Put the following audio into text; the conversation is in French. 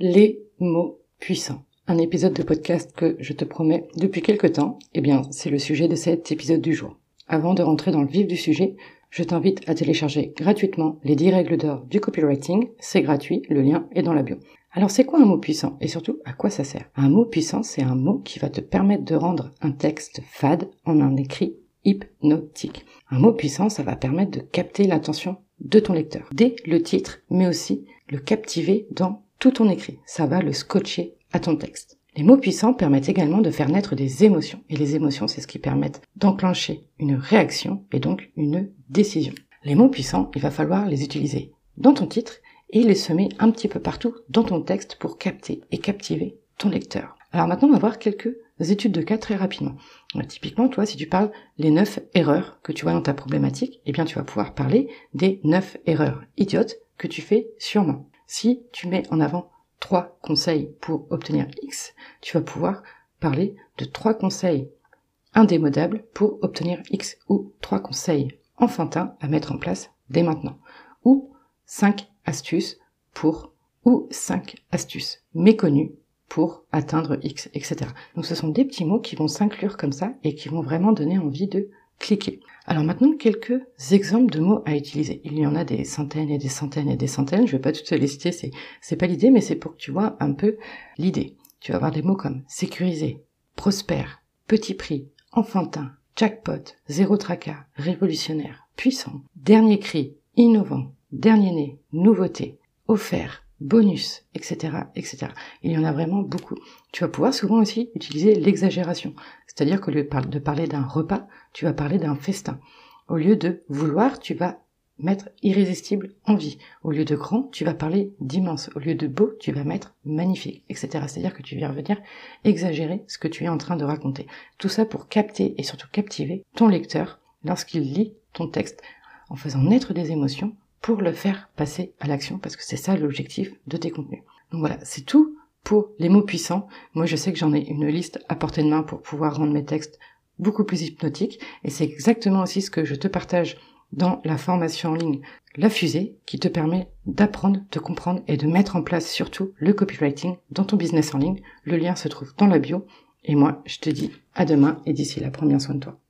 les mots puissants. Un épisode de podcast que je te promets depuis quelque temps, eh bien, c'est le sujet de cet épisode du jour. Avant de rentrer dans le vif du sujet, je t'invite à télécharger gratuitement les 10 règles d'or du copywriting. C'est gratuit, le lien est dans la bio. Alors c'est quoi un mot puissant et surtout à quoi ça sert? Un mot puissant, c'est un mot qui va te permettre de rendre un texte fade en un écrit hypnotique. Un mot puissant, ça va permettre de capter l'attention de ton lecteur dès le titre, mais aussi le captiver dans tout ton écrit. Ça va le scotcher à ton texte. Les mots puissants permettent également de faire naître des émotions. Et les émotions, c'est ce qui permet d'enclencher une réaction et donc une décision. Les mots puissants, il va falloir les utiliser dans ton titre et les semer un petit peu partout dans ton texte pour capter et captiver ton lecteur. Alors maintenant, on va voir quelques études de cas très rapidement. typiquement, toi, si tu parles les neuf erreurs que tu vois dans ta problématique, eh bien, tu vas pouvoir parler des neuf erreurs idiotes que tu fais sûrement. Si tu mets en avant trois conseils pour obtenir X, tu vas pouvoir parler de trois conseils indémodables pour obtenir X ou trois conseils enfantins à mettre en place dès maintenant. Ou cinq astuces pour ou cinq astuces méconnues pour atteindre X, etc. Donc ce sont des petits mots qui vont s'inclure comme ça et qui vont vraiment donner envie de cliquer. Alors maintenant, quelques exemples de mots à utiliser. Il y en a des centaines et des centaines et des centaines. Je vais pas toutes les citer, c'est, c'est pas l'idée, mais c'est pour que tu vois un peu l'idée. Tu vas avoir des mots comme sécurisé, prospère, petit prix, enfantin, jackpot, zéro tracas, révolutionnaire, puissant, dernier cri, innovant, dernier né, nouveauté, offert, bonus, etc., etc. Il y en a vraiment beaucoup. Tu vas pouvoir souvent aussi utiliser l'exagération. C'est-à-dire qu'au lieu de parler d'un repas, tu vas parler d'un festin. Au lieu de vouloir, tu vas mettre irrésistible envie. Au lieu de grand, tu vas parler d'immense. Au lieu de beau, tu vas mettre magnifique, etc. C'est-à-dire que tu viens venir exagérer ce que tu es en train de raconter. Tout ça pour capter et surtout captiver ton lecteur lorsqu'il lit ton texte en faisant naître des émotions pour le faire passer à l'action, parce que c'est ça l'objectif de tes contenus. Donc voilà, c'est tout pour les mots puissants. Moi, je sais que j'en ai une liste à portée de main pour pouvoir rendre mes textes beaucoup plus hypnotiques, et c'est exactement aussi ce que je te partage dans la formation en ligne La Fusée, qui te permet d'apprendre, de comprendre et de mettre en place surtout le copywriting dans ton business en ligne. Le lien se trouve dans la bio. Et moi, je te dis à demain et d'ici là, prends bien soin de toi.